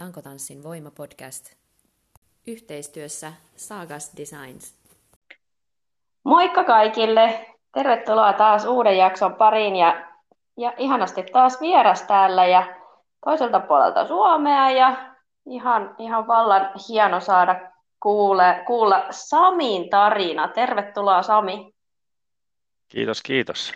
Tankotanssin voimapodcast. Yhteistyössä Sagas Designs. Moikka kaikille! Tervetuloa taas uuden jakson pariin ja, ja ihanasti taas vieras täällä ja toiselta puolelta Suomea ja ihan, ihan vallan hieno saada kuule, kuulla Samin tarina. Tervetuloa Sami. Kiitos, kiitos.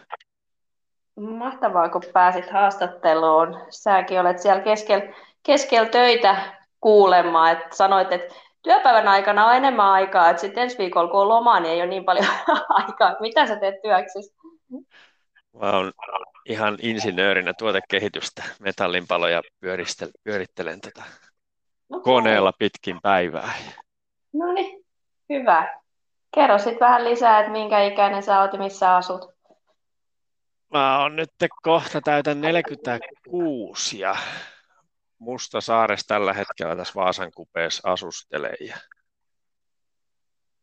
Mahtavaa, kun pääsit haastatteluun. Säkin olet siellä keskellä keskel töitä kuulemaan. Et sanoit, että työpäivän aikana on enemmän aikaa, että sitten ensi viikolla kun on loma, niin ei ole niin paljon aikaa. Mitä sä teet työksessä? Mä oon ihan insinöörinä tuotekehitystä, metallinpaloja pyörittelen tota okay. koneella pitkin päivää. No niin, hyvä. Kerro sitten vähän lisää, että minkä ikäinen sä oot ja missä asut. Mä oon nyt kohta täytän 46 ja Musta Saares tällä hetkellä tässä Vaasan kupeessa asustelee. Ja,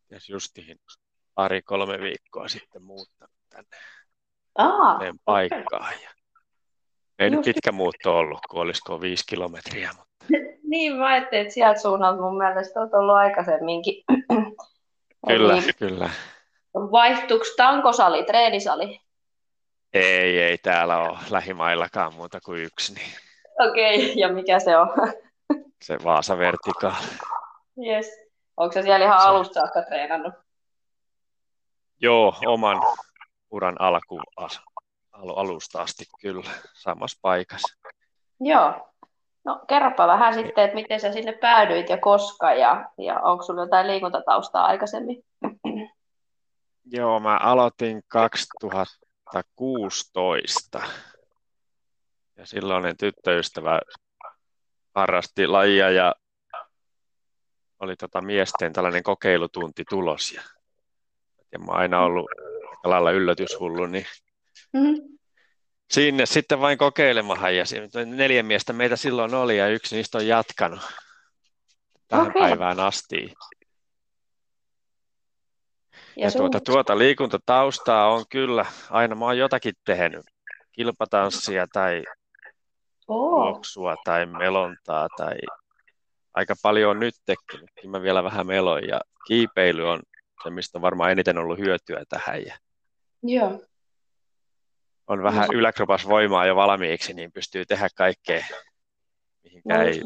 ja justiin pari-kolme viikkoa sitten muuttanut tänne Aa, paikkaan. Okay. Ja ei Just... nyt pitkä muutto ollut, kun olisiko viisi kilometriä. Mutta... niin, mä ajattelin, että sieltä suunnalta mun mielestä on ollut aikaisemminkin. kyllä, Eli... kyllä. Vaihtuuko tankosali, treenisali? Ei, ei täällä ole lähimaillakaan muuta kuin yksi. Niin... Okei, okay. ja mikä se on? se Vaasa Vertikaali. Yes. Onko se siellä ihan se... alusta saakka treenannut? Joo, oman uran alku, al, alusta asti kyllä, samassa paikassa. Joo. No kerropa vähän sitten, että miten sä sinne päädyit ja koska ja, ja onko sulla jotain liikuntataustaa aikaisemmin? Joo, mä aloitin 2016 ja silloinen tyttöystävä harrasti lajia ja oli tota miesten tällainen kokeilutunti tulos. Ja, ja mä oon aina ollut lailla yllätyshullu, niin mm-hmm. sinne sitten vain kokeilemaan. Ja neljä miestä meitä silloin oli ja yksi niistä on jatkanut tähän okay. päivään asti. Ja, ja tuota, tuota liikuntataustaa on kyllä, aina mä oon jotakin tehnyt, kilpatanssia tai juoksua tai melontaa tai aika paljon on nyt tekkinyt. Mä vielä vähän meloin ja kiipeily on se, mistä on varmaan eniten ollut hyötyä tähän. Ja Joo. On vähän no. yläkropas voimaa jo valmiiksi, niin pystyy tehdä kaikkea, mihinkä no, ei,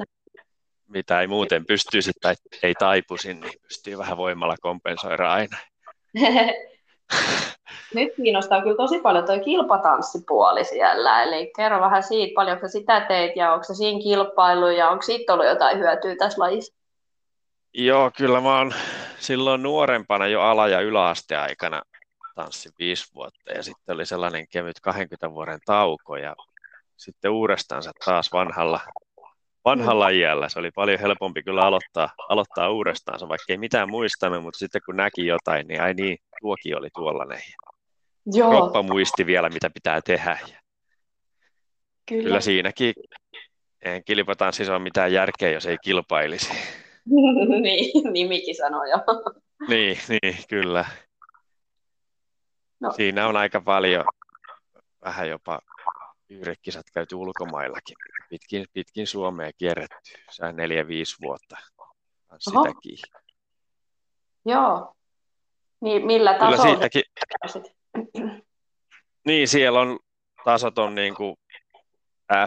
mitä ei muuten pystyisi tai ei taipuisi, niin pystyy vähän voimalla kompensoida aina. Nyt kiinnostaa kyllä tosi paljon tuo kilpatanssipuoli siellä, eli kerro vähän siitä, paljonko sitä teit ja onko se siinä kilpailu ja onko siitä ollut jotain hyötyä tässä lajissa? Joo, kyllä mä oon silloin nuorempana jo ala- ja yläasteaikana tanssi viisi vuotta ja sitten oli sellainen kevyt 20 vuoden tauko ja sitten uudestaan taas vanhalla, vanhalla iällä. Se oli paljon helpompi kyllä aloittaa, aloittaa uudestaan, vaikka ei mitään muistanut, mutta sitten kun näki jotain, niin ai niin, tuokin oli tuollainen. Joo. Kroppa muisti vielä, mitä pitää tehdä. Kyllä, Kyllä siinäkin en kilpatanssissa ole mitään järkeä, jos ei kilpailisi. niin, nimikin sanoo jo. niin, niin, kyllä. No. Siinä on aika paljon, vähän jopa yhdekkisat käyty ulkomaillakin. Pitkin, pitkin Suomea kierretty. Sä neljä, viisi vuotta sitäkin. Joo. Niin, millä tasolla? Kyllä siitäkin, niin, siellä on tasot on niin kuin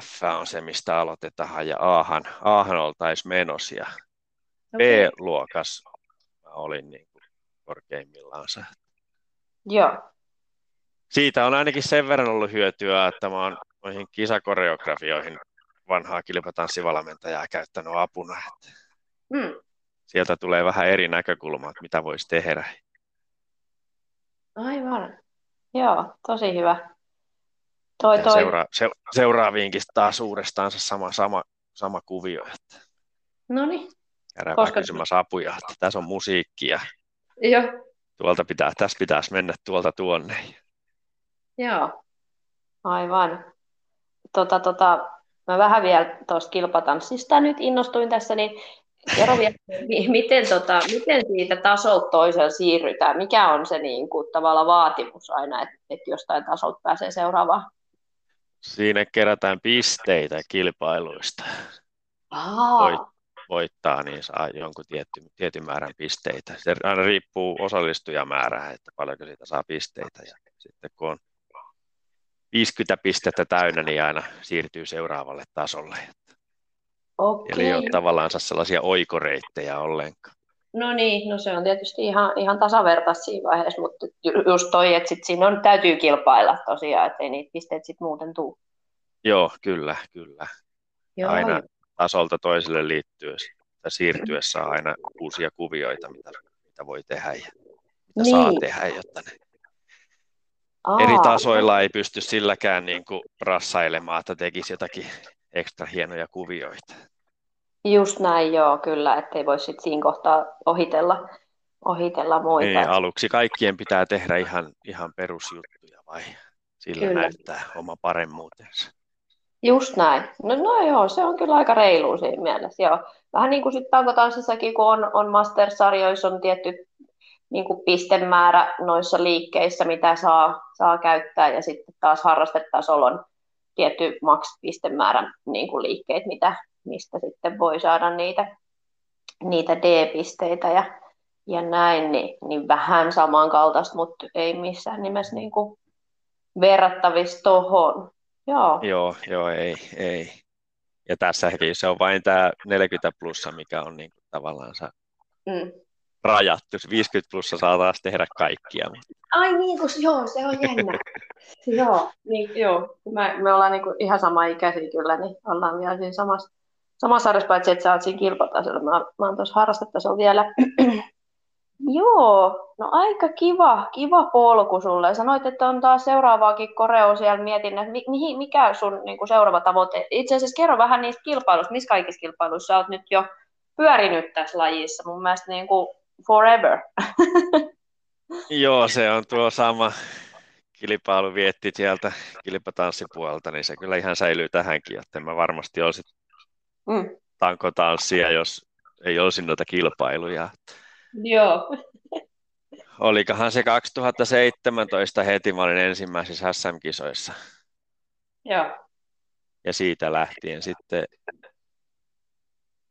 F on se, mistä aloitetaan, ja Ahan, Ahan oltaisiin menossa, ja okay. B-luokas mä olin niin kuin korkeimmillaan. Joo. Siitä on ainakin sen verran ollut hyötyä, että mä oon noihin kisakoreografioihin vanhaa kilpatanssivalmentajaa käyttänyt apuna. Että mm. Sieltä tulee vähän eri näkökulmaa, mitä voisi tehdä. Aivan. Joo, tosi hyvä. Toi, toi. Seura- se- seuraaviinkin taas uudestaan sama, sama, sama kuvio. Että no niin. Käydään Koska... kysymässä apuja, että tässä on musiikkia. Joo. Tuolta pitää, tässä pitäisi mennä tuolta tuonne. Joo, aivan. Tota, tota, mä vähän vielä tuosta kilpatanssista nyt innostuin tässä, niin kerro vielä, miten, tota, miten siitä tasolta toisella siirrytään? Mikä on se niin kuin, tavalla vaatimus aina, että, että jostain tasolta pääsee seuraavaan? Siinä kerätään pisteitä kilpailuista. Aa, voittaa, niin saa jonkun tietty, tietyn määrän pisteitä. Se aina riippuu osallistujamäärää, että paljonko siitä saa pisteitä. Ja sitten kun on 50 pistettä täynnä, niin aina siirtyy seuraavalle tasolle. okei. Eli ei ole tavallaan sellaisia oikoreittejä ollenkaan. No niin, no se on tietysti ihan, ihan tasavertaista siinä vaiheessa, mutta ju- just toi, että sit siinä on, täytyy kilpailla tosiaan, että ei niitä pisteitä sitten muuten tule. Joo, kyllä, kyllä. Joo, Aina tasolta toiselle liittyessä tai siirtyessä on aina uusia kuvioita, mitä, mitä voi tehdä ja mitä Niin. saa tehdä, jotta ne Aa, eri tasoilla ei pysty silläkään niin kuin rassailemaan, että tekisi jotakin ekstra hienoja kuvioita. Just näin, joo, kyllä, ettei voi sitten siinä kohtaa ohitella, ohitella muita. Niin, aluksi kaikkien pitää tehdä ihan, ihan perusjuttuja vai sillä Kyllä. näyttää oma paremmuutensa. Just näin. No, no joo, se on kyllä aika reilu siinä mielessä. Joo. Vähän niin kuin sitten tankotanssissakin, kun on, on master-sarjoissa, on tietty niin kuin pistemäärä noissa liikkeissä, mitä saa, saa käyttää, ja sitten taas harrastetasolla on tietty max-pistemäärä niin kuin liikkeet, mitä, mistä sitten voi saada niitä, niitä D-pisteitä ja, ja näin, niin, niin vähän samankaltaista, mutta ei missään nimessä niin kuin verrattavissa tohon. Joo. Joo, joo, ei, ei. Ja tässäkin se on vain tämä 40 plussa, mikä on niin kuin tavallaan Mm. Rajattu. 50 plussa saa taas tehdä kaikkia. Ai niin, kun, joo, se on jännä. joo, niin, joo. Me, me ollaan niinku ihan sama ikäisiä kyllä, niin ollaan vielä siinä samassa, samassa sarjassa, paitsi että sä oot siinä kilpatasolla. Mä, mä oon tuossa harrastetasolla vielä. joo, no aika kiva, kiva polku sulle. Sanoit, että on taas seuraavaakin koreo siellä mietin, että mi, mihin, mikä sun niinku, seuraava tavoite. Itse asiassa kerro vähän niistä kilpailuista, missä kaikissa kilpailuissa sä oot nyt jo pyörinyt tässä lajissa. Mun mielestä niinku forever. Joo, se on tuo sama kilpailu vietti sieltä kilpatanssipuolelta, niin se kyllä ihan säilyy tähänkin, että mä varmasti olisi Mm. tankotanssia, jos ei olisi noita kilpailuja. Joo. Olikohan se 2017 heti, mä olin ensimmäisissä SM-kisoissa Joo. ja siitä lähtien sitten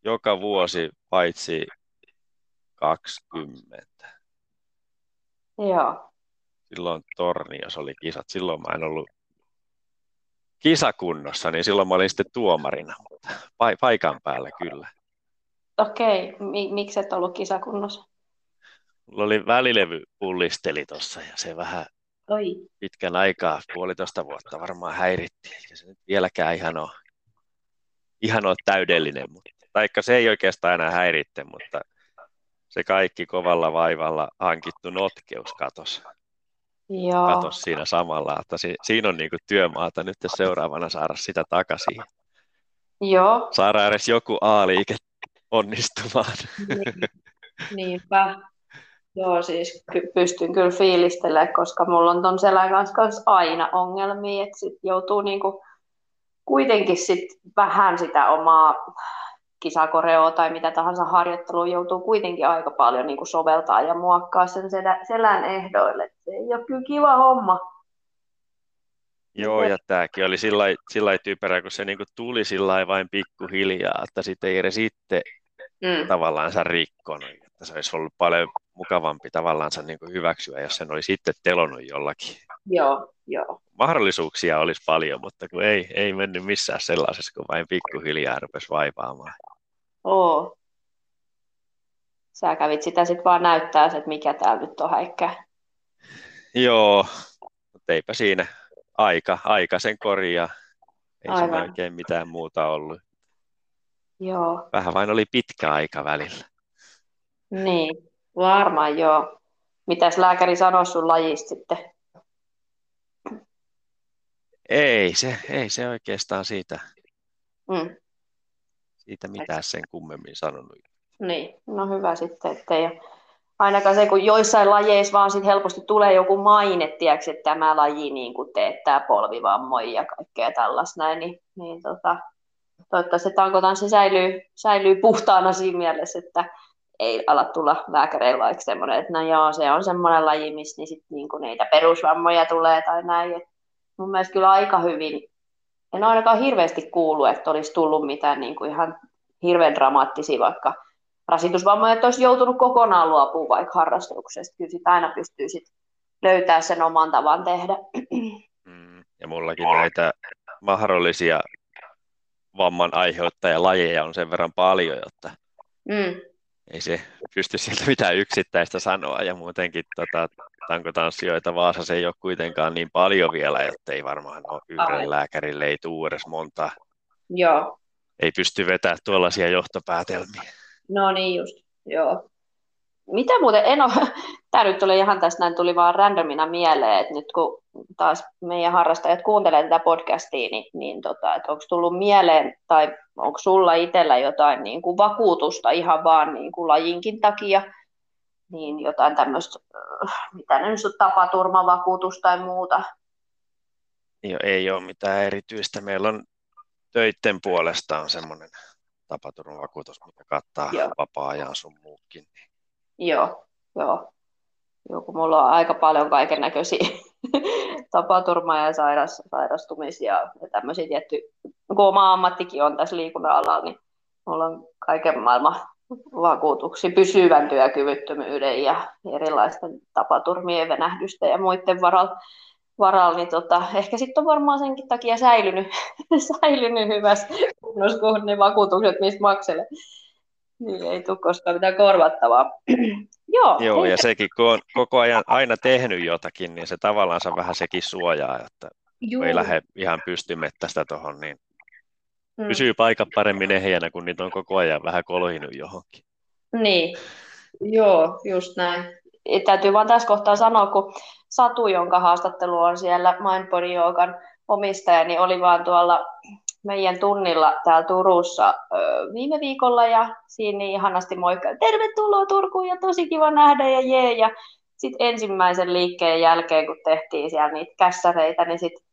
joka vuosi paitsi 20. Joo. Silloin Tornios oli kisat, silloin mä en ollut kisakunnossa, niin silloin mä olin sitten tuomarina, mutta pa- paikan päällä kyllä. Okei, Mi- miksi et ollut kisakunnossa? Mulla oli välilevy pullisteli tuossa ja se vähän Oi. pitkän aikaa, puolitoista vuotta varmaan häiritti, eikä se nyt vieläkään ihan ole, ihan ole täydellinen, mutta, taikka se ei oikeastaan enää häiritte, mutta se kaikki kovalla vaivalla hankittu notkeus katos, Joo. katos siinä samalla, että si, siinä on niinku työmaata nyt seuraavana saada sitä takaisin, Joo. saada edes joku A-liike onnistumaan. Niin, niinpä. Joo, siis ky- pystyn kyllä fiilistelemään, koska mulla on ton selän kanssa, kanssa aina ongelmia, että sit joutuu niinku kuitenkin sit vähän sitä omaa kisakoreoa tai mitä tahansa harjoittelua joutuu kuitenkin aika paljon niinku soveltaa ja muokkaa sen selä, selän ehdoille. Se ei ole kyllä kiva homma. Joo, ja tämäkin oli sillä lailla- sillä lailla typerä, kun se niinku tuli sillä vain pikkuhiljaa, että sitten ei edes itse Mm. tavallaan rikkonut. Että se olisi ollut paljon mukavampi tavallaan niin kuin hyväksyä, jos sen olisi sitten telonut jollakin. Joo, joo. Mahdollisuuksia olisi paljon, mutta kun ei, ei mennyt missään sellaisessa, kun vain pikkuhiljaa rupesi vaivaamaan. Oo. Sä kävit sitä sitten vaan näyttää, että mikä täällä nyt on häikkää. Joo, mutta eipä siinä. Aika, aika sen korjaa. Ei siinä Aivan. oikein mitään muuta ollut. Joo, Vähän vain oli pitkä aika välillä. niin. Varmaan joo. Mitäs lääkäri sanoi sun lajista sitten? Ei se, ei se oikeastaan siitä, Mm. siitä mitään sen kummemmin sanonut. Niin, no hyvä sitten, ettei ole ainakaan se, kun joissain lajeissa vaan sit helposti tulee joku maine, tiedätkö, että tämä laji niin kuin teettää polvivammoja ja kaikkea tällaista näin, niin, niin tota, toivottavasti se tankotanssi säilyy, säilyy puhtaana siinä mielessä, että ei ala tulla lääkäreillä vaikka semmoinen, että no joo, se on semmoinen laji, missä niin sit niin kuin niitä perusvammoja tulee tai näin. Et mun mielestä kyllä aika hyvin, en ainakaan hirveästi kuullut, että olisi tullut mitään niin kuin ihan hirveän dramaattisia vaikka rasitusvammoja, että olisi joutunut kokonaan luopumaan vaikka harrastuksesta. Kyllä sit aina pystyy sit löytää sen oman tavan tehdä. Mm, ja mullakin näitä mahdollisia vamman aiheuttaja-lajeja on sen verran paljon, jotta mm. Ei se pysty sieltä mitään yksittäistä sanoa. Ja muutenkin tota, tankotanssijoita Vaasassa ei ole kuitenkaan niin paljon vielä, että ei varmaan ole yhden lääkärille ei tule edes monta. Joo. Ei pysty vetämään tuollaisia johtopäätelmiä. No niin just, joo. Mitä muuten, en ole, tämä nyt tuli ihan tästä näin, tuli vaan randomina mieleen, että nyt kun taas meidän harrastajat kuuntelee tätä podcastia, niin, niin tota, että onko tullut mieleen, tai onko sulla itsellä jotain niin kuin vakuutusta ihan vaan niin kuin lajinkin takia, niin jotain tämmöistä, mitä ne nyt tapaturmavakuutus tai muuta? Joo, ei ole mitään erityistä. Meillä on töitten puolesta on semmoinen tapaturmavakuutus, mikä kattaa Joo. vapaa-ajan sun muukin. Joo, joo. Joo, kun mulla on aika paljon kaiken näköisiä tapaturma- ja sairas, sairastumisia ja tämmöisiä tietty, kun oma ammattikin on tässä liikunnan alalla, niin mulla on kaiken maailman vakuutuksia pysyvän työkyvyttömyyden ja erilaisten tapaturmien, venähdysten ja muiden varalla, varalla niin tota, ehkä sitten on varmaan senkin takia säilynyt, säilynyt hyvässä kunnossa, kun ne vakuutukset, mistä maksele. Niin ei tule koskaan mitään korvattavaa. Joo, Joo ja sekin, kun on koko ajan aina tehnyt jotakin, niin se tavallaan vähän sekin suojaa, että Juu. ei lähde ihan pystymettästä tuohon, niin mm. pysyy paikan paremmin ehjänä, kun niitä on koko ajan vähän kolhinut johonkin. Niin, joo, just näin. Ja täytyy vaan tässä kohtaa sanoa, kun Satu, jonka haastattelu on siellä Mindbody Yogan omistaja, niin oli vaan tuolla meidän tunnilla täällä Turussa viime viikolla ja siinä niin ihanasti moikka, tervetuloa Turkuun ja tosi kiva nähdä ja jee. Ja sitten ensimmäisen liikkeen jälkeen, kun tehtiin siellä niitä kässäreitä, niin sitten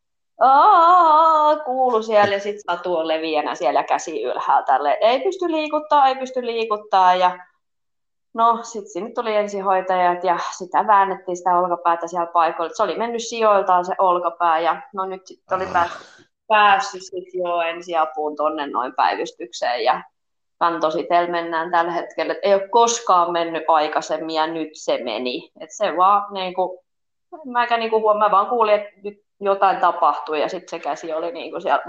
kuulu siellä ja sitten Satu on leviänä siellä käsi ylhäällä Ei pysty liikuttaa, ei pysty liikuttaa ja No, sitten sinne tuli ensihoitajat ja sitä väännettiin sitä olkapäätä siellä paikoilla. Se oli mennyt sijoiltaan se olkapää ja no nyt sitten oli päässyt päässyt sit jo ensiapuun tuonne noin päivystykseen ja kantositellä mennään tällä hetkellä, että ei ole koskaan mennyt aikaisemmin ja nyt se meni. Et se vaan niin kuin, mäkä niin kuin mä vaan kuulin, että nyt jotain tapahtui ja sitten se käsi oli niin kuin siellä,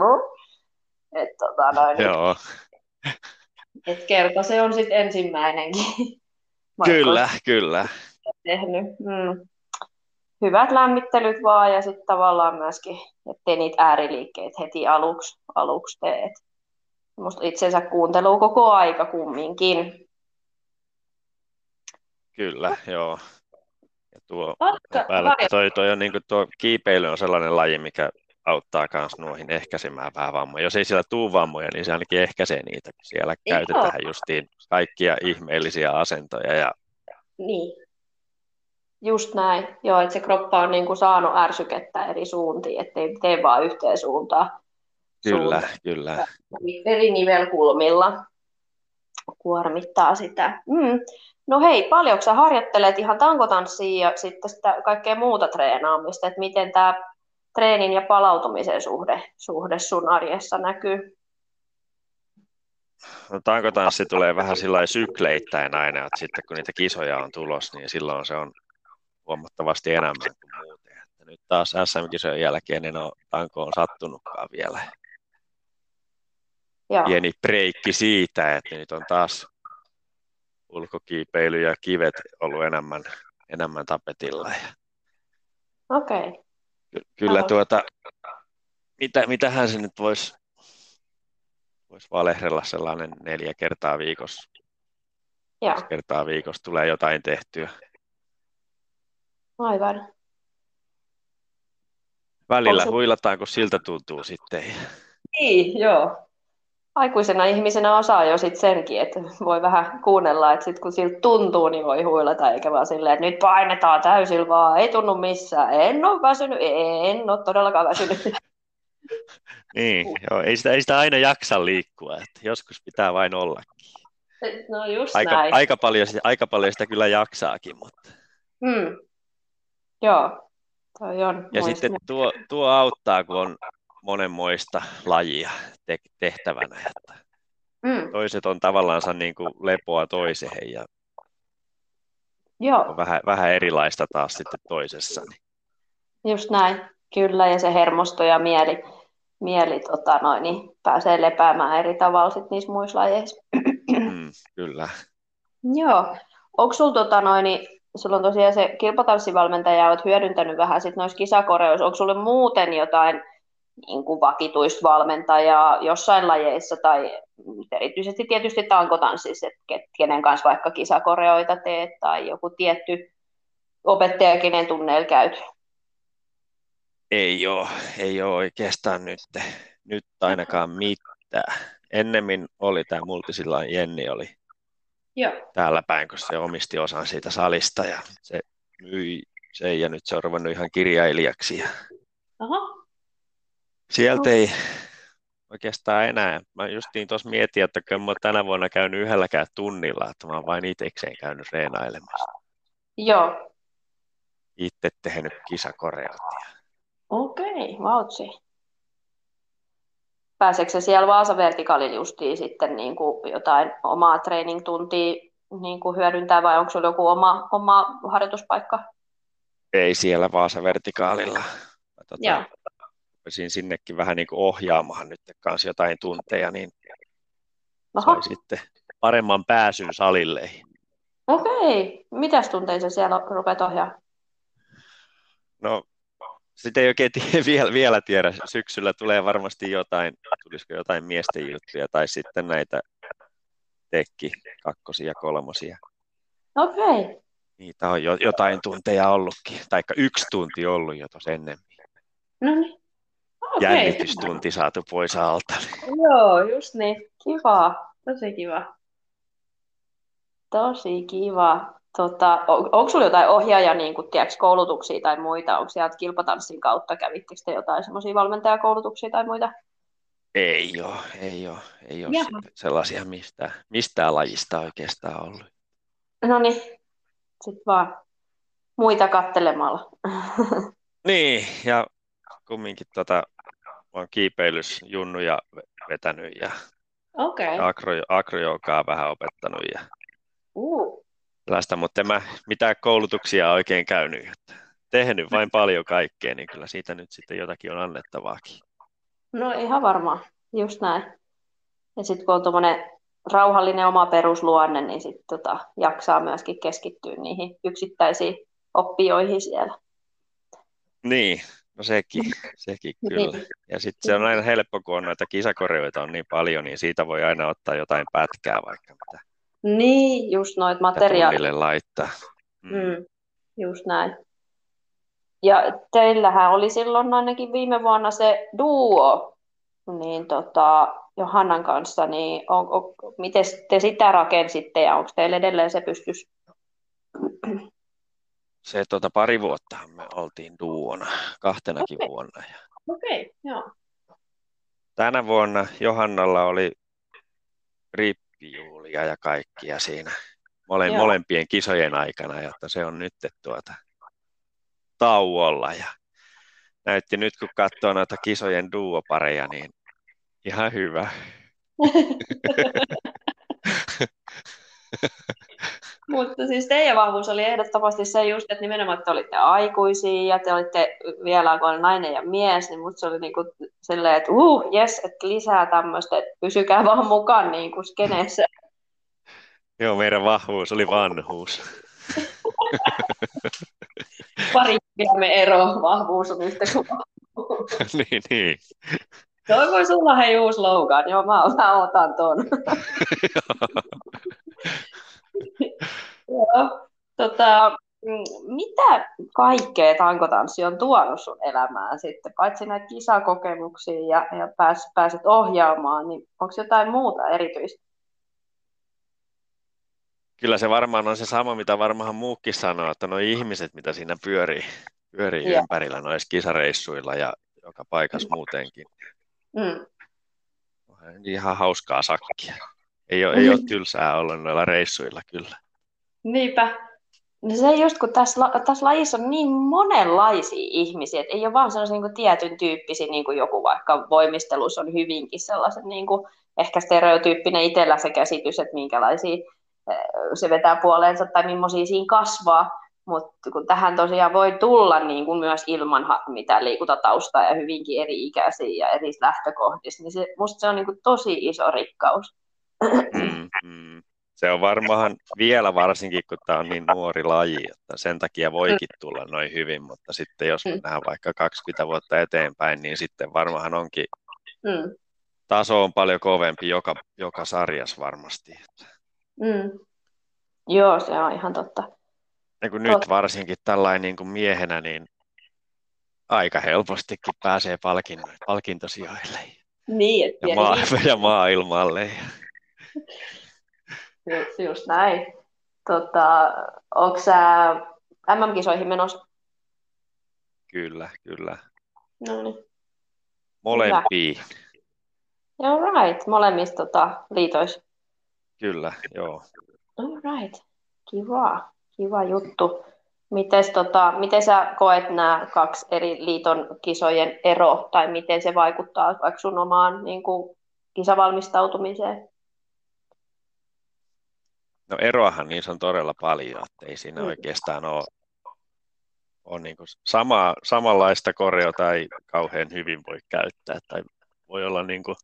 et, tota, noin, Joo. Et kerta se on sitten ensimmäinenkin. Kyllä, kyllä. Tehnyt. Mm hyvät lämmittelyt vaan ja sitten tavallaan myöskin, ettei niitä ääriliikkeitä heti aluksi, aluksi teet. Musta itsensä kuuntelu koko aika kumminkin. Kyllä, joo. Ja tuo, päälle, toi, toi on, niin tuo kiipeily on sellainen laji, mikä auttaa myös nuohin ehkäisemään vähän vammoja. Jos ei siellä tuu vammoja, niin se ainakin ehkäisee niitä, kun siellä Joo. käytetään justiin kaikkia ihmeellisiä asentoja. Ja... Niin, Just näin, joo, että se kroppa on niin kuin saanut ärsykettä eri suuntiin, ettei tee vaan yhteen suuntaan. Kyllä, suuntaan. kyllä. Eri nivelkulmilla kuormittaa sitä. Mm. No hei, paljonko sä harjoittelet ihan tankotanssia ja sitten sitä kaikkea muuta treenaamista, että miten tämä treenin ja palautumisen suhde, suhde sun arjessa näkyy? No, tankotanssi tulee vähän sillä sykleittäin aina, että sitten kun niitä kisoja on tulos, niin silloin se on huomattavasti enemmän kuin muuten. Että nyt taas SM-kisojen jälkeen en ole tankoon sattunutkaan vielä. Joo. Pieni breikki siitä, että nyt on taas ulkokiipeily ja kivet ollut enemmän, enemmän tapetilla. Okei. Okay. Ky- kyllä Oho. tuota, mitä, mitähän se nyt voisi vois valehdella sellainen neljä kertaa viikossa. Joo. kertaa viikossa tulee jotain tehtyä. Aivan. Välillä se... huilataan, kun siltä tuntuu sitten. Niin, joo. Aikuisena ihmisenä osaa jo sitten senkin, että voi vähän kuunnella, että sit kun siltä tuntuu, niin voi huilata, eikä vaan silleen, että nyt painetaan täysillä vaan, ei tunnu missään, en ole väsynyt, en ole todellakaan väsynyt. niin, joo, ei sitä, ei sitä aina jaksa liikkua, että joskus pitää vain ollakin. No just aika, näin. Aika paljon, aika paljon sitä kyllä jaksaakin, mutta... Hmm. Joo, toi on. Ja sitten tuo, tuo auttaa, kun on monenmoista lajia te- tehtävänä. Että Mm. Toiset on tavallaansa niin kuin lepoa toiseen ja Joo, on vähän, vähän erilaista taas sitten toisessa. Niin. just näin. Kyllä, ja se hermosto ja mieli, mieli tota noin, niin pääsee lepäämään eri tavalla sit niissä muissa lajeissa. Mm, kyllä. Joo. Onko sulla tota noin, niin sulla on tosiaan se kilpatanssivalmentaja, olet hyödyntänyt vähän sit noissa kisakoreoissa. Onko sulle muuten jotain niin kuin vakituista valmentajaa jossain lajeissa tai erityisesti tietysti tankotanssissa, että kenen kanssa vaikka kisakoreoita teet tai joku tietty opettaja, kenen tunneilla käyt? Ei ole, ei ole oikeastaan nyt, nyt ainakaan mitään. Ennemmin oli tämä Multisillan Jenni oli Joo. täällä päin, kun se omisti osan siitä salista ja se myi sen ja nyt se on ruvennut ihan kirjailijaksi. Ja Aha. sieltä ei oikeastaan enää. Mä justiin tuossa mietin, että kun mä tänä vuonna käynyt yhdelläkään tunnilla, että mä oon vain itsekseen käynyt reenailemassa. Joo. Itse tehnyt kisakoreot. ja Okei, vautsi. Pääseekö se siellä Vaasa Vertikaalilla justiin sitten niin kuin jotain omaa training-tuntia niin kuin hyödyntää vai onko sulla joku oma, oma harjoituspaikka? Ei siellä Vaasa vertikaalilla. Tota, rupesin sinnekin vähän niin kuin ohjaamaan nyt kanssa jotain tunteja, niin Aha, sai sitten paremman pääsyn salille. okei. Mitäs tunteita siellä rupeat ohjaa? No, sitä ei oikein tie, vielä, vielä tiedä. Syksyllä tulee varmasti jotain, tulisiko jotain miesten juttuja tai sitten näitä tekki kakkosia, kolmosia. Okei. Niitä on jo, jotain tunteja ollutkin, taikka yksi tunti ollut jo tuossa ennen. No niin. Okei. Jännitystunti saatu pois alta. Joo, just niin. Kiva. Tosi kiva. Tosi kiva. Tota, on, onko sulla jotain ohjaaja, niin kuin, tiedätkö, koulutuksia tai muita? Onko sieltä kilpatanssin kautta, kävittekö te jotain semmoisia valmentajakoulutuksia tai muita? Ei ole, ei ole, ei ole Jaha. sellaisia mistään, mistään lajista oikeastaan ollut. No niin, sitten vaan muita kattelemalla. Niin, ja kumminkin tota, mä oon kiipeilys junnuja ve- vetänyt ja Okei. Okay. agro, agrojoukaa vähän opettanut ja Uh. Tällaista, mutta en mä mitään koulutuksia oikein käynyt. Tehnyt vain paljon kaikkea, niin kyllä siitä nyt sitten jotakin on annettavaakin. No ihan varmaan, just näin. Ja sitten kun on tuommoinen rauhallinen oma perusluonne, niin sitten tota, jaksaa myöskin keskittyä niihin yksittäisiin oppijoihin siellä. Niin, no sekin, sekin kyllä. Niin. Ja sitten se on aina helppo, kun on noita kisakorjoita on niin paljon, niin siitä voi aina ottaa jotain pätkää vaikka mitä, Niin, just noit materiaalit. laittaa. Mm. Mm, just näin. Ja teillähän oli silloin ainakin viime vuonna se duo, niin tota, Johannan kanssa, niin on, on, miten te sitä rakensitte ja onko teillä edelleen se pystys? Se tota, pari vuotta me oltiin duona, kahtenakin Okei. vuonna. Okei, joo. tänä vuonna Johannalla oli rippijuhlia ja kaikkia siinä mole, Joo. molempien kisojen aikana, jotta se on nyt tuota, tauolla. Ja näytti nyt, kun katsoo noita kisojen duopareja, niin ihan hyvä. Mutta siis teidän vahvuus oli ehdottomasti se just, että nimenomaan te olitte aikuisia ja te olitte vielä kun oli nainen ja mies, niin musta se oli niinku silleen, että uh, jes, että lisää tämmöistä, että pysykää vaan mukaan niin kuin skeneessä. Joo, meidän vahvuus oli vanhuus. Pari me ero, vahvuus on yhtä kuin vahvuus. niin, niin. Toi voisi olla hei uusi slogan, joo mä, mä otan ton. Joo. Tota, mm, mitä kaikkea tankotanssi on tuonut sun elämään sitten, paitsi näitä kisakokemuksia ja, ja pääs, pääset ohjaamaan, niin onko jotain muuta erityistä? Kyllä se varmaan on se sama, mitä varmaan muukin sanoo, että nuo ihmiset, mitä siinä pyörii, pyörii Joo. ympärillä noissa kisareissuilla ja joka paikassa muutenkin. Mm. Ihan hauskaa sakkia. Ei ole, ei ole tylsää olla noilla reissuilla kyllä. Niinpä, No se just, kun tässä, tässä lajissa on niin monenlaisia ihmisiä, että ei ole vaan sellaisia niin tietyn tyyppisiä, niin kuin joku vaikka voimistelus on hyvinkin sellaisen niin kuin, ehkä stereotyyppinen itsellä se käsitys, että minkälaisia eh, se vetää puoleensa tai millaisia siinä kasvaa, mutta kun tähän tosiaan voi tulla niin kuin myös ilman mitään liikuntataustaa ja hyvinkin eri ikäisiä ja eri lähtökohdissa, niin se, musta se on niin kuin tosi iso rikkaus. Mm, mm. Se on varmaan vielä varsinkin, kun tämä on niin nuori laji, että sen takia voikin tulla noin hyvin, mutta sitten jos mennään vaikka 20 vuotta eteenpäin, niin sitten varmaan onkin mm. taso on paljon kovempi joka, joka sarjas varmasti. Mm. Joo, se on ihan totta. Ja kun nyt varsinkin tällainen niin kuin miehenä, niin aika helpostikin pääsee palkinto, palkintosijoille. Niin, että ja, maa, ja maailmalle. Just, just näin. Tota, onko sä MM-kisoihin menossa? Kyllä, kyllä. No niin. Molempiin. All right, molemmissa tota, liitoissa. Kyllä, joo. All right, kiva, kiva juttu. Mites, tota, miten sä koet nämä kaksi eri liiton kisojen ero, tai miten se vaikuttaa vaikka sun omaan niin kuin, kisavalmistautumiseen? No eroahan niissä on todella paljon, että ei siinä mm. oikeastaan ole, ole niin kuin sama, samanlaista koreo tai kauhean hyvin voi käyttää. Tai voi olla niin kuin,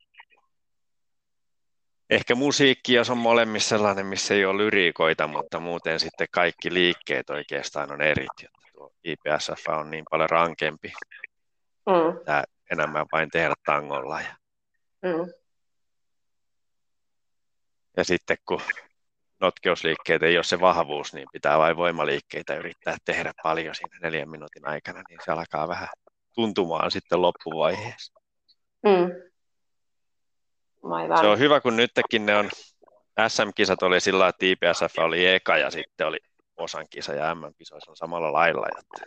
ehkä musiikki, jos on molemmissa sellainen, missä ei ole lyriikoita, mutta muuten sitten kaikki liikkeet oikeastaan on eri. Tuo IPSF on niin paljon rankempi. Mm. Tämä enemmän vain tehdä tangolla. Ja, mm. ja sitten kun notkeusliikkeet ei ole se vahvuus, niin pitää vain voimaliikkeitä yrittää tehdä paljon siinä neljän minuutin aikana, niin se alkaa vähän tuntumaan sitten loppuvaiheessa. Mm. Se on hyvä, kun nytkin ne on, SM-kisat oli sillä että IPSF oli eka ja sitten oli osan kisa ja MM-kisoissa on samalla lailla. Että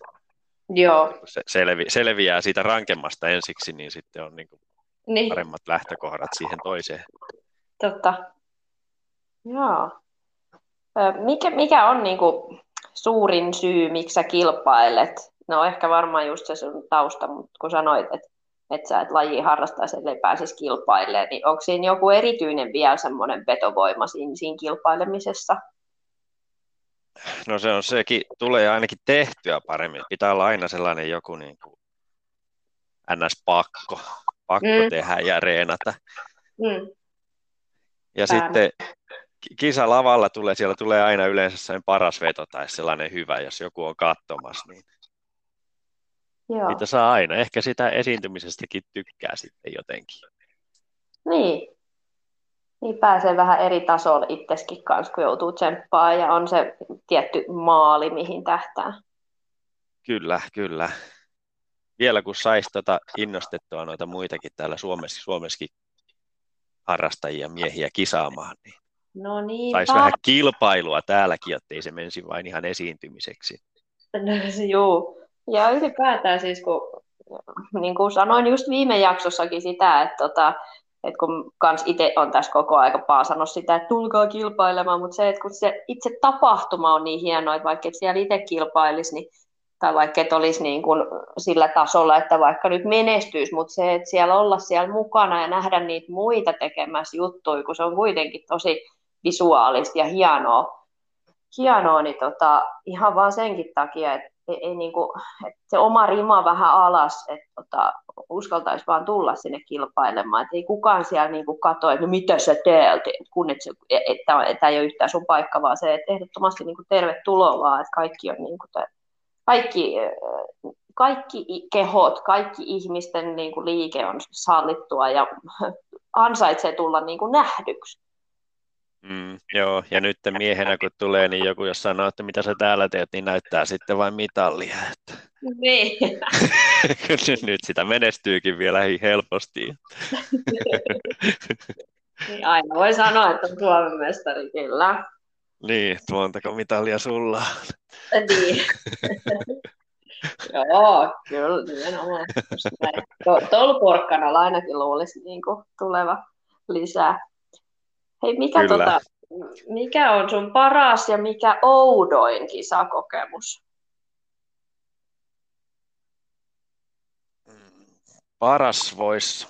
Joo. Se selvi, selviää siitä rankemmasta ensiksi, niin sitten on niin niin. paremmat lähtökohdat siihen toiseen. Totta. Joo. Mikä, mikä on niin kuin suurin syy, miksi sä kilpailet? No ehkä varmaan just se sun tausta, mutta kun sanoit, että, että sä et laji harrastaisi, ellei pääsisi kilpailemaan, niin onko siinä joku erityinen vielä semmoinen vetovoima siinä, siinä kilpailemisessa? No se on sekin, tulee ainakin tehtyä paremmin. Pitää olla aina sellainen joku niin kuin NS-pakko, pakko mm. tehdä ja reenata. Mm. Ja Täällä. sitten kisa lavalla tulee, siellä tulee aina yleensä sen paras veto tai sellainen hyvä, jos joku on katsomassa, niin Joo. niitä saa aina. Ehkä sitä esiintymisestäkin tykkää sitten jotenkin. Niin. Niin pääsee vähän eri tasolla itseskin kanssa, kun joutuu tsemppaa ja on se tietty maali, mihin tähtää. Kyllä, kyllä. Vielä kun saisi tota innostettua noita muitakin täällä Suomessa, Suomessakin harrastajia, miehiä kisaamaan, niin No niin. Saisi vähän kilpailua täälläkin, ettei se menisi vain ihan esiintymiseksi. No, joo. Ja ylipäätään siis, kun, niin kuin sanoin just viime jaksossakin sitä, että, tota, että kun kans itse on tässä koko aika paasannut sitä, että tulkaa kilpailemaan, mutta se, että kun se itse tapahtuma on niin hieno, että vaikka et siellä itse kilpailisi, niin tai vaikka et olisi niin kuin sillä tasolla, että vaikka nyt menestyisi, mutta se, että siellä olla siellä mukana ja nähdä niitä muita tekemässä juttuja, kun se on kuitenkin tosi visuaalista ja hienoa, hienoa niin tota, ihan vaan senkin takia, että ei, ei niinku, että se oma rima vähän alas, että tota, uskaltaisi vaan tulla sinne kilpailemaan, että ei kukaan siellä niinku katso, että no mitä sä teet, kun et se, että, että ei ole yhtään sun paikka, vaan se, että ehdottomasti niinku tervetuloa vaan, että kaikki on niinku, te, kaikki, kaikki kehot, kaikki ihmisten niinku liike on sallittua ja ansaitsee tulla niinku nähdyksi. Mm, joo, ja nyt miehenä kun tulee, niin joku jos sanoo, että mitä sä täällä teet, niin näyttää sitten vain mitallia. Että... Niin. nyt sitä menestyykin vielä helposti. niin aina voi sanoa, että on Suomen mestari, kyllä. Niin, montako mitalia sulla on. niin. Joo, kyllä, nimenomaan. Tuolla porkkanalla ainakin luulisi niin kuin, tuleva lisää. Hei, mikä, tota, mikä on sun paras ja mikä oudoin kisakokemus? Paras voisi,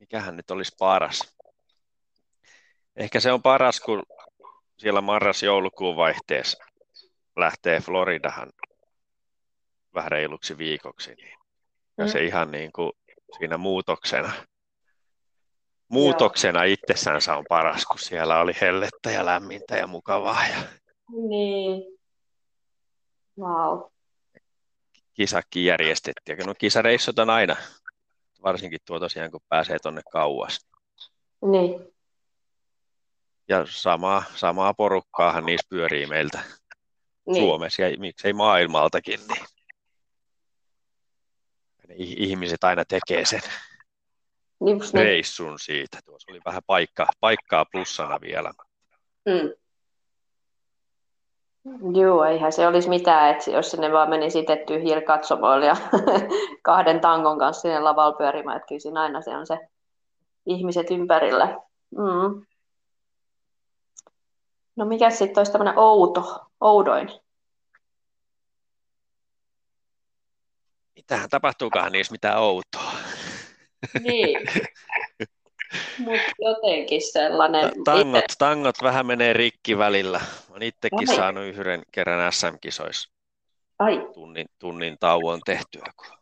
mikähän nyt olisi paras? Ehkä se on paras, kun siellä marras-joulukuun vaihteessa lähtee Floridahan vähän reiluksi viikoksi. Niin. Ja mm. se ihan niin kuin siinä muutoksena, muutoksena Joo. itsessänsä on paras, kun siellä oli hellettä ja lämmintä ja mukavaa. Ja... Niin. Wow. Kisakin järjestettiin. No kisareissut on aina, varsinkin tuo tosiaan, kun pääsee tuonne kauas. Niin. Ja samaa, samaa porukkaahan niissä pyörii meiltä niin. Suomessa ja miksei maailmaltakin. Niin ihmiset aina tekee sen niin. reissun siitä. Tuossa oli vähän paikka, paikkaa plussana vielä. Mm. Joo, eihän se olisi mitään, että jos sinne vaan meni sitten tyhjillä katsomoilla ja kahden tangon kanssa sinne lavalla pyörimään, että kyllä siinä aina se on se ihmiset ympärillä. Mm. No mikä sitten olisi tämmöinen outo, oudoin? mitähän tapahtuukaan niissä mitään outoa. Niin. Mutta jotenkin sellainen... Tangot, ite... tangot vähän menee rikki välillä. Olen itsekin Ai. saanut yhden kerran SM-kisoissa Ai. Tunnin, tunnin tauon tehtyä, kun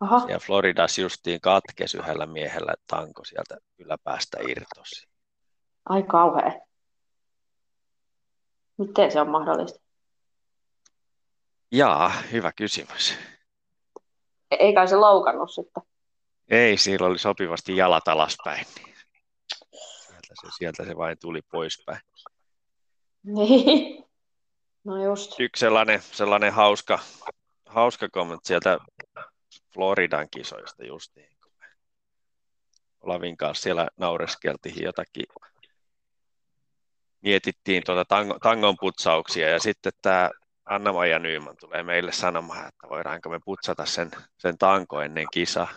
Aha. Ja Floridassa justiin katkesi yhdellä miehellä tanko sieltä yläpäästä irtosi. Ai kauhea. Miten se on mahdollista? Jaa, hyvä kysymys. Eikä se loukannut sitten. Ei, sillä oli sopivasti jalat alaspäin. Sieltä, se, sieltä se vain tuli poispäin. Niin. No just. Yksi sellainen, sellainen hauska, hauska kommentti sieltä Floridan kisoista justiin. Olavin kanssa siellä naureskeltiin jotakin mietittiin tuota tango, tangon putsauksia ja sitten tämä Anna-Maija Nyyman tulee meille sanomaan, että voidaanko me putsata sen, sen tanko ennen kisaa.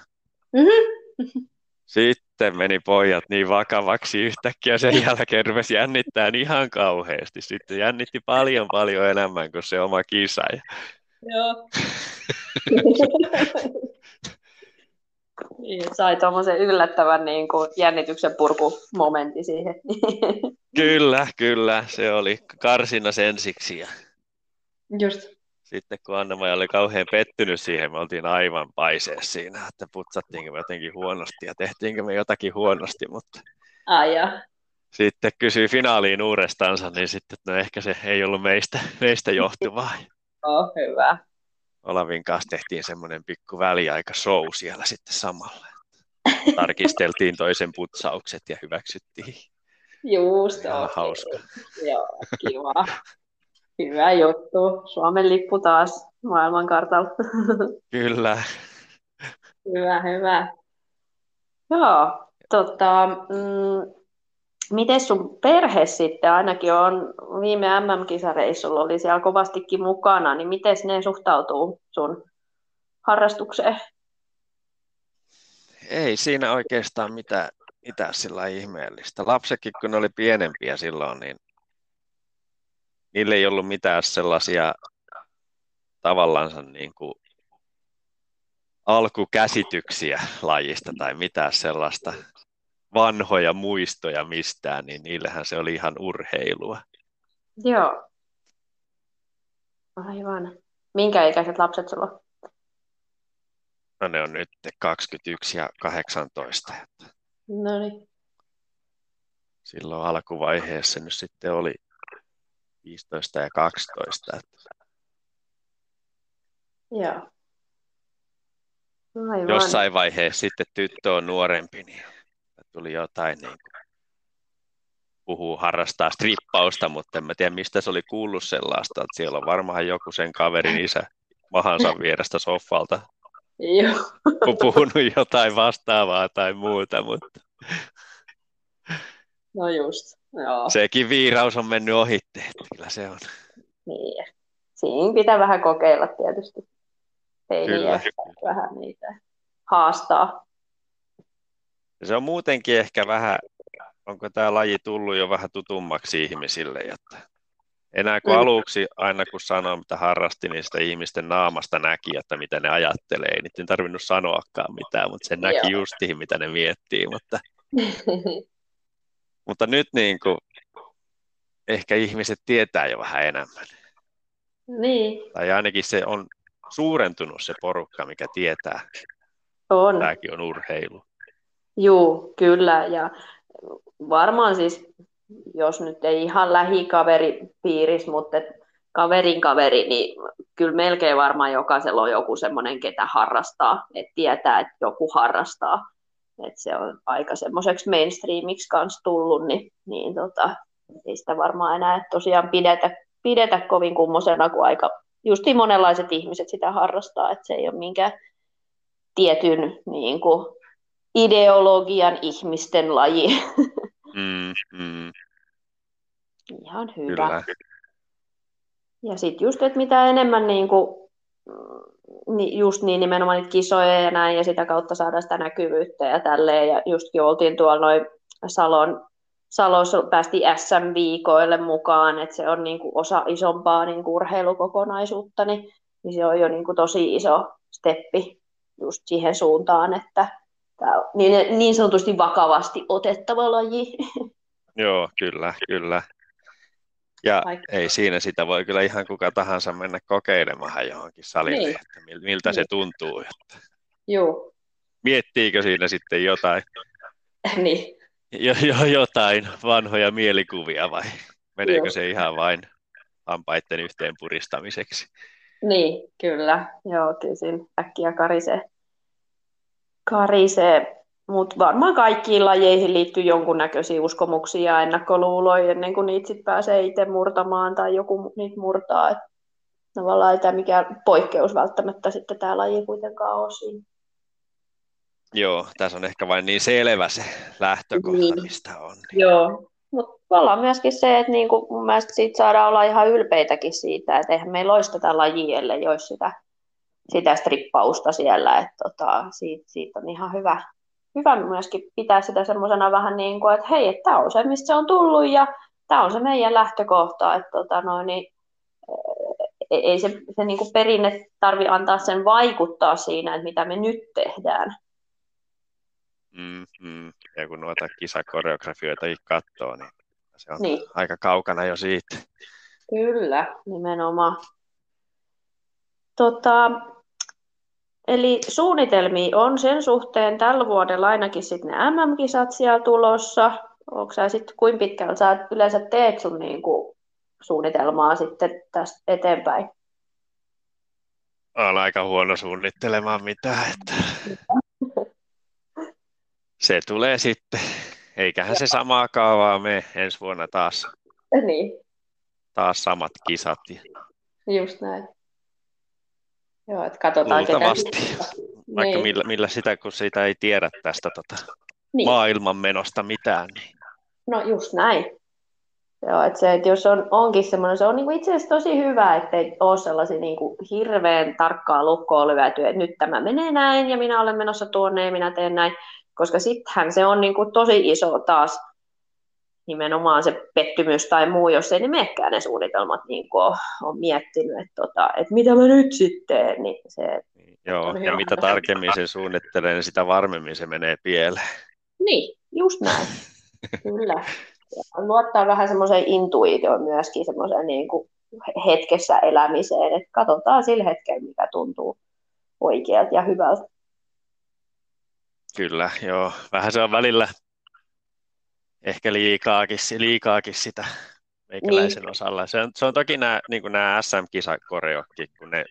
Mm-hmm. Sitten meni pojat niin vakavaksi yhtäkkiä sen jälkeen rupesi jännittää ihan kauheasti. Sitten jännitti paljon paljon enemmän kuin se oma kisa. Joo. Niin, sai tuommoisen yllättävän niin kuin jännityksen purkumomentti siihen. kyllä, kyllä. Se oli karsinnas ensiksi. Ja Just. Sitten kun anna oli kauhean pettynyt siihen, me oltiin aivan paiseessa siinä, että putsattiinko me jotenkin huonosti ja tehtiinkö me jotakin huonosti, mutta Ai ja. sitten kysyi finaaliin uudestaansa, niin sitten, että no ehkä se ei ollut meistä, meistä johtuvaa. Oh, hyvä. Olavin kanssa tehtiin semmoinen pikku väliaika show siellä sitten samalla. Tarkisteltiin toisen putsaukset ja hyväksyttiin. Just, okay. hauska. Joo, kiva. Hyvä juttu. Suomen lippu taas maailmankartalla. Kyllä. hyvä, hyvä. Joo, tota, mm, miten sun perhe sitten, ainakin on viime MM-kisareissulla oli siellä kovastikin mukana, niin miten ne suhtautuu sun harrastukseen? Ei siinä oikeastaan mitään, mitään sillä ihmeellistä. Lapsetkin, kun ne oli pienempiä silloin, niin niillä ei ollut mitään sellaisia tavallaan niin kuin alkukäsityksiä lajista tai mitään sellaista vanhoja muistoja mistään, niin niillähän se oli ihan urheilua. Joo. Aivan. Minkä ikäiset lapset sulla on? No ne on nyt 21 ja 18. No niin. Silloin alkuvaiheessa nyt sitten oli 15 ja 12. Joo. Aivan. Jossain vaiheessa sitten tyttö on nuorempi, niin tuli jotain niin kuin, puhuu, harrastaa strippausta, mutta en mä tiedä mistä se oli kuullut sellaista, että siellä on varmaan joku sen kaverin isä mahansa vierestä soffalta Joo. puhunut jotain vastaavaa tai muuta, mutta No just, joo. Sekin viiraus on mennyt ohitte, kyllä se on. Niin, siinä pitää vähän kokeilla tietysti. Ei kyllä. vähän niitä haastaa. Se on muutenkin ehkä vähän, onko tämä laji tullut jo vähän tutummaksi ihmisille, että enää kuin aluksi, aina kun sanoo, mitä harrasti, niin sitä ihmisten naamasta näki, että mitä ne ajattelee. Ei niiden tarvinnut sanoakaan mitään, mutta sen näki Joo. justiin, mitä ne miettii. Mutta, mutta nyt niin kuin, ehkä ihmiset tietää jo vähän enemmän. Niin. Tai ainakin se on suurentunut se porukka, mikä tietää. On. Tämäkin on urheilu. Joo, kyllä. Ja varmaan siis, jos nyt ei ihan lähikaveripiirissä, mutta kaverin kaveri, niin kyllä melkein varmaan jokaisella on joku semmoinen, ketä harrastaa, että tietää, että joku harrastaa. Että se on aika semmoiseksi mainstreamiksi kanssa tullut, niin, niin tota, ei sitä varmaan enää tosiaan pidetä, pidetä kovin kummosena, kun aika justiin monenlaiset ihmiset sitä harrastaa, että se ei ole minkään tietyn niin kuin, ideologian ihmisten laji. Mm, mm. Ihan hyvä. Kyllä. Ja sitten just, että mitä enemmän niin kuin, mm, just niin nimenomaan niitä kisoja ja näin, ja sitä kautta saada sitä näkyvyyttä ja tälleen. Ja justkin oltiin tuolla noin Salon, Salossa päästiin SM-viikoille mukaan, että se on niin kuin osa isompaa niin kuin urheilukokonaisuutta, niin, niin se on jo niin kuin tosi iso steppi just siihen suuntaan, että tämä on niin, niin sanotusti vakavasti otettava laji. Joo, kyllä, kyllä. Ja Vaikka. ei siinä sitä voi kyllä ihan kuka tahansa mennä kokeilemaan johonkin salille, niin. että miltä niin. se tuntuu. Että... Joo. Miettiikö siinä sitten jotain, niin. jo, jo, jotain vanhoja mielikuvia vai meneekö Joo. se ihan vain hampaiden yhteen puristamiseksi? Niin, kyllä. Joo, kyllä siinä äkkiä karisee karisee. Mutta varmaan kaikkiin lajeihin liittyy jonkunnäköisiä uskomuksia ja ennakkoluuloja ennen kuin niitä sit pääsee itse murtamaan tai joku niitä murtaa. Et tavallaan ei tämä mikään poikkeus välttämättä sitten tämä laji kuitenkaan ole siinä. Joo, tässä on ehkä vain niin selvä se lähtökohta, niin. mistä on. Joo, mutta ollaan myöskin se, että niinku mun mielestä siitä saadaan olla ihan ylpeitäkin siitä, että eihän meillä olisi tätä lajia, ellei olisi sitä sitä strippausta siellä, että tota, siitä, siitä, on ihan hyvä, hyvä myöskin pitää sitä semmoisena vähän niin kuin, että hei, että tämä on se, mistä se on tullut ja tämä on se meidän lähtökohta, että tota, noin, niin, e, ei se, se niin kuin perinne tarvi antaa sen vaikuttaa siinä, että mitä me nyt tehdään. Mm, mm. Ja kun noita kisakoreografioita katsoo, niin se on niin. aika kaukana jo siitä. Kyllä, nimenomaan. Tota, Eli suunnitelmia on sen suhteen tällä vuodella ainakin sitten ne MM-kisat siellä tulossa. Onko sä sitten, kuinka pitkällä sä yleensä teet sun niinku suunnitelmaa sitten tästä eteenpäin? Olen aika huono suunnittelemaan mitään, että se tulee sitten. Eiköhän se samaa kaavaa me ensi vuonna taas. Niin. Taas samat kisat. Just näin. Joo, että katsotaan Luultavasti. Ketä... Vaikka niin. millä, millä, sitä, kun sitä ei tiedä tästä tota, niin. maailmanmenosta mitään. Niin. No just näin. Joo, että se, että jos on, onkin semmoinen, se on niin itse asiassa tosi hyvä, ettei ole sellaisia niin kuin hirveän tarkkaa lukkoa lyöty, että nyt tämä menee näin ja minä olen menossa tuonne ja minä teen näin, koska sittenhän se on niin kuin tosi iso taas nimenomaan se pettymys tai muu, jos ei ne menekään ne suunnitelmat niin kuin on miettinyt, että, tota, että mitä mä nyt sitten niin se Joo, ja mitä tarkemmin se suunnittelee, niin sitä varmemmin se menee pieleen. Niin, just näin. Kyllä. Ja luottaa vähän semmoiseen intuitioon myöskin, semmoiseen niin kuin hetkessä elämiseen, että katsotaan sillä hetkellä, mikä tuntuu oikealta ja hyvältä. Kyllä, joo. Vähän se on välillä ehkä liikaakin, liikaakin sitä meikäläisen niin. osalla. Se on, se on toki nämä, niin nämä SM-kisakoreokki, kun ne,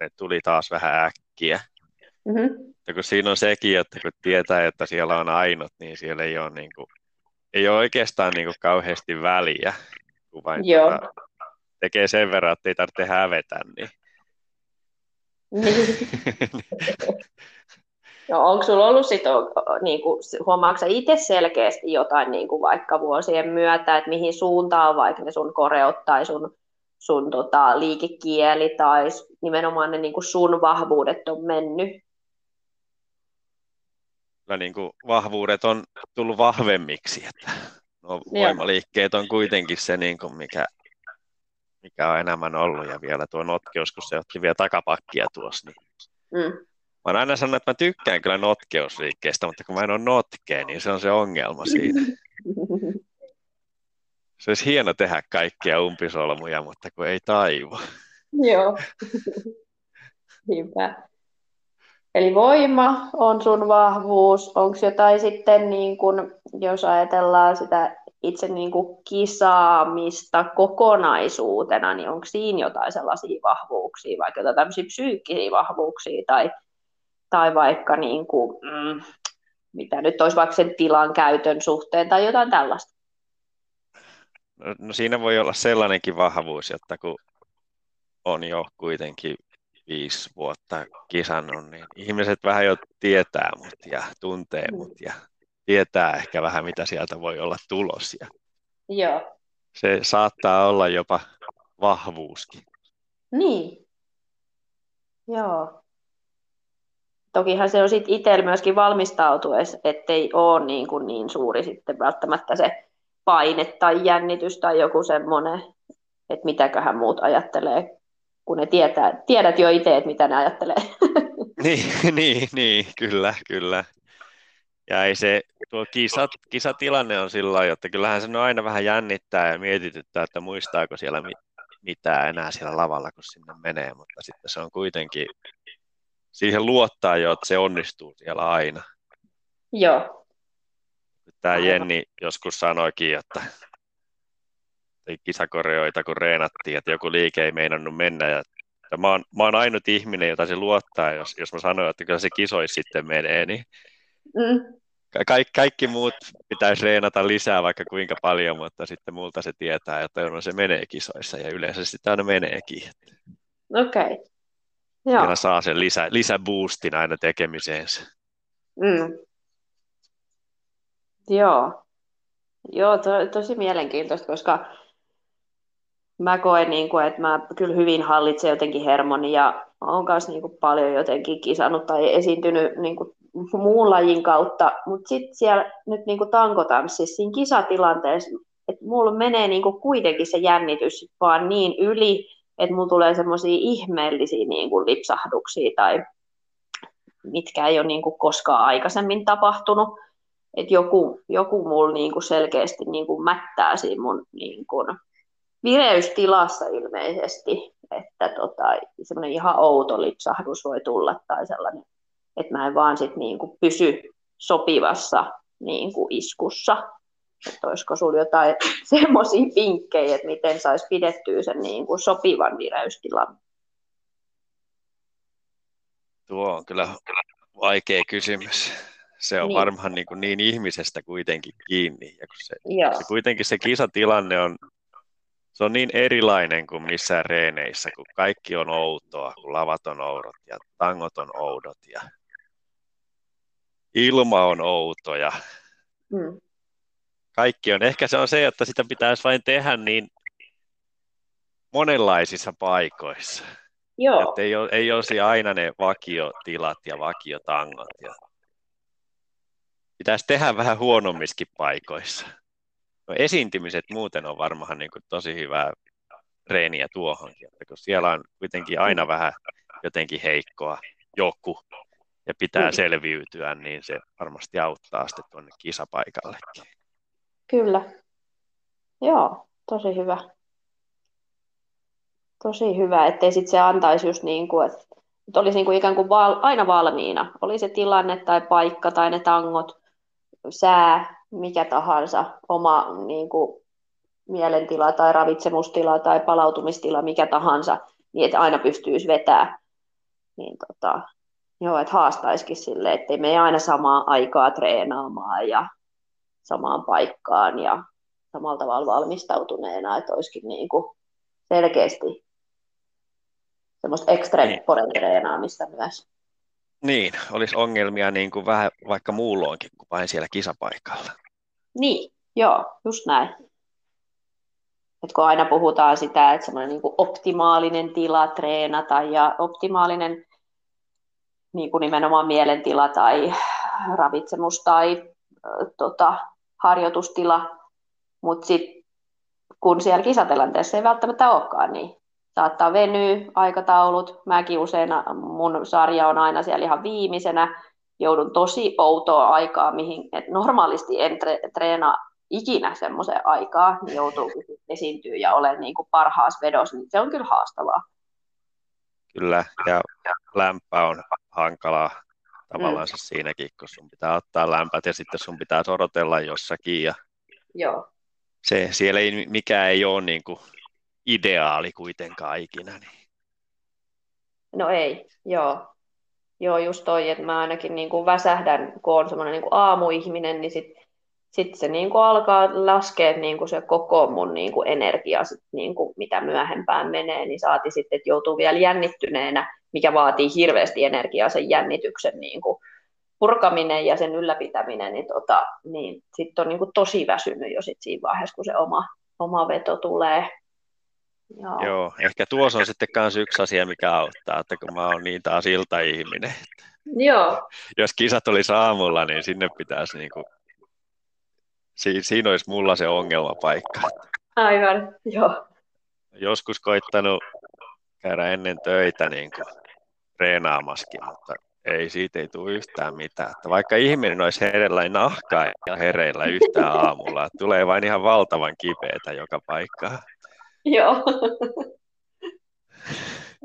ne tuli taas vähän äkkiä. Mm-hmm. Ja kun siinä on sekin, että kun tietää, että siellä on ainut, niin siellä ei ole, niin kuin, ei ole oikeastaan niin kuin kauheasti väliä, kun vain Joo. Tuota, tekee sen verran, että ei tarvitse hävetä. Niin. No onko sulla ollut sit, niin kuin, huomaatko itse selkeästi jotain niin kuin vaikka vuosien myötä, että mihin suuntaan vaikka ne sun koreot tai sun, sun tota, liikekieli tai nimenomaan ne niin kuin sun vahvuudet on mennyt? Kyllä niin kuin vahvuudet on tullut vahvemmiksi. Että no, voimaliikkeet on kuitenkin se, niin kuin mikä, mikä on enemmän ollut. Ja vielä tuo notkeus, kun se otti vielä takapakkia tuossa. Niin mm. Mä aina sanonut, että mä tykkään kyllä notkeusliikkeestä, mutta kun mä en ole notkea, niin se on se ongelma siinä. Se olisi hieno tehdä kaikkia umpisolmuja, mutta kun ei taivu. Joo. Niinpä. Eli voima on sun vahvuus. Onko jotain sitten, niin kun, jos ajatellaan sitä itse niin kuin kisaamista kokonaisuutena, niin onko siinä jotain sellaisia vahvuuksia, vaikka jotain tämmöisiä psyykkisiä vahvuuksia tai, tai vaikka niin kuin, mm, mitä nyt olisi vaikka sen tilan käytön suhteen tai jotain tällaista? No, no siinä voi olla sellainenkin vahvuus, että kun on jo kuitenkin viisi vuotta kisannut, niin ihmiset vähän jo tietää mut ja tuntee mm. mut ja tietää ehkä vähän, mitä sieltä voi olla tulos. Ja Joo. Se saattaa olla jopa vahvuuskin. Niin. Joo. Tokihan se on sitten itsellä myöskin valmistautuessa, ettei ole niin, kuin niin suuri sitten välttämättä se paine tai jännitys tai joku semmoinen, että mitäköhän muut ajattelee, kun ne tietää, tiedät jo itse, että mitä ne ajattelee. niin, niin, niin, kyllä, kyllä. Ja ei se, tuo kisat, kisatilanne on sillä lailla, että kyllähän se on aina vähän jännittää ja mietityttää, että muistaako siellä mitään enää siellä lavalla, kun sinne menee, mutta sitten se on kuitenkin, siihen luottaa jo, että se onnistuu siellä aina. Joo. Tämä Jenni joskus sanoikin, että kisakoreoita kun reenattiin, että joku liike ei meinannut mennä ja että mä, oon, mä oon ainut ihminen, jota se luottaa, jos, jos mä sanoin, että kyllä se kisoisi sitten menee, niin mm. Ka- kaikki muut pitäisi reenata lisää vaikka kuinka paljon, mutta sitten multa se tietää, että on se menee kisoissa ja yleensä sitä aina meneekin. Okei. Okay. Joo. saa sen lisä, lisäboostin aina tekemiseensä. Mm. Joo. Joo, to, tosi mielenkiintoista, koska mä koen, niin kuin, että mä kyllä hyvin hallitsen jotenkin hermoni ja olen kanssa niin kuin, paljon jotenkin kisannut tai esiintynyt niin kuin, muun lajin kautta, mutta sitten siellä nyt niin kuin tankotanssissa, siinä kisatilanteessa, että mulla menee niin kuin kuitenkin se jännitys vaan niin yli, että mulla tulee semmoisia ihmeellisiä niin kuin lipsahduksia tai mitkä ei ole niin kuin koskaan aikaisemmin tapahtunut. Että joku, joku mulla niin kuin selkeästi niin kuin mättää siinä mun niin kuin vireystilassa ilmeisesti, että tota, semmoinen ihan outo lipsahdus voi tulla tai sellainen että mä en vaan sit niinku pysy sopivassa niinku iskussa. Että olisiko sinulla jotain semmoisia vinkkejä, että miten saisi pidettyä sen niinku sopivan vireystilan? Tuo on kyllä vaikea kysymys. Se on niin. varmaan niin, kuin niin ihmisestä kuitenkin kiinni. Ja kun se, se kuitenkin se kisatilanne on, se on niin erilainen kuin missään reeneissä, kun kaikki on outoa, kun lavat on oudot ja tangot on oudot ja ilma on outo ja mm. Kaikki on. Ehkä se on se, että sitä pitäisi vain tehdä niin monenlaisissa paikoissa. Joo. Että ei, ole, ei olisi aina ne vakiotilat ja vakiotangot. Ja... Pitäisi tehdä vähän huonommiskin paikoissa. No, esiintymiset muuten on varmaan niin kuin tosi hyvää reeniä tuohonkin, että kun siellä on kuitenkin aina vähän jotenkin heikkoa joku, ja pitää selviytyä, niin se varmasti auttaa sitten tuonne kisapaikallekin. Kyllä. Joo, tosi hyvä. Tosi hyvä, ettei sitten se antaisi just niin kuin, että, että olisi niin kuin ikään kuin val, aina valmiina. Oli se tilanne tai paikka tai ne tangot, sää, mikä tahansa, oma niin kuin, mielentila tai ravitsemustila tai palautumistila, mikä tahansa, niin että aina pystyisi vetämään. Niin tota, Joo, että haastaisikin sille, ettei me aina samaa aikaa treenaamaan ja samaan paikkaan ja samalla tavalla valmistautuneena, että olisikin niin kuin selkeästi semmoista extrempore niin. treenaamista myös. Niin, olisi ongelmia niin kuin vähän vaikka muulloinkin kuin vain siellä kisapaikalla. Niin, joo, just näin. Et kun aina puhutaan sitä, että semmoinen niin optimaalinen tila treenata ja optimaalinen niin kuin nimenomaan mielentila tai ravitsemus tai tota, harjoitustila, mutta sitten kun siellä kisatilanteessa ei välttämättä olekaan, niin saattaa venyä aikataulut. Mäkin usein, mun sarja on aina siellä ihan viimeisenä, joudun tosi outoa aikaa, mihin et normaalisti en tre- treena ikinä semmoisen aikaa, niin joutuu esiintyä ja olen niin kuin parhaassa vedossa, niin se on kyllä haastavaa. Kyllä, ja lämpö on hankalaa tavallaan mm. siinäkin, kun sun pitää ottaa lämpät ja sitten sun pitää sorotella jossakin. Ja Joo. Se, siellä ei, mikään ei ole niin kuin ideaali kuitenkaan ikinä. Niin. No ei, joo. Joo, just toi, että mä ainakin niin kuin väsähdän, kun on semmoinen niin kuin aamuihminen, niin sitten sit se niin kuin alkaa laskea niin kuin se koko mun niin kuin energia, sit niin kuin mitä myöhempään menee, niin saati sitten, että joutuu vielä jännittyneenä, mikä vaatii hirveästi energiaa sen jännityksen niin kuin purkaminen ja sen ylläpitäminen, niin, tota, niin sitten on niin kuin tosi väsynyt jo sit siinä vaiheessa, kun se oma, oma veto tulee. Joo. Joo, ehkä tuossa on sitten myös yksi asia, mikä auttaa, että kun mä oon niin taas iltaihminen. Joo. Jos kisat olisi aamulla, niin sinne pitäisi niin kuin, si- siinä olisi mulla se ongelmapaikka. Aivan, joo. Joskus koittanut käydä ennen töitä niin kuin treenaamaskin, mutta ei, siitä ei tule yhtään mitään. Että vaikka ihminen olisi hereillä, niin nahkaa ja hereillä yhtään aamulla. Tulee vain ihan valtavan kipeätä joka paikkaan. Joo.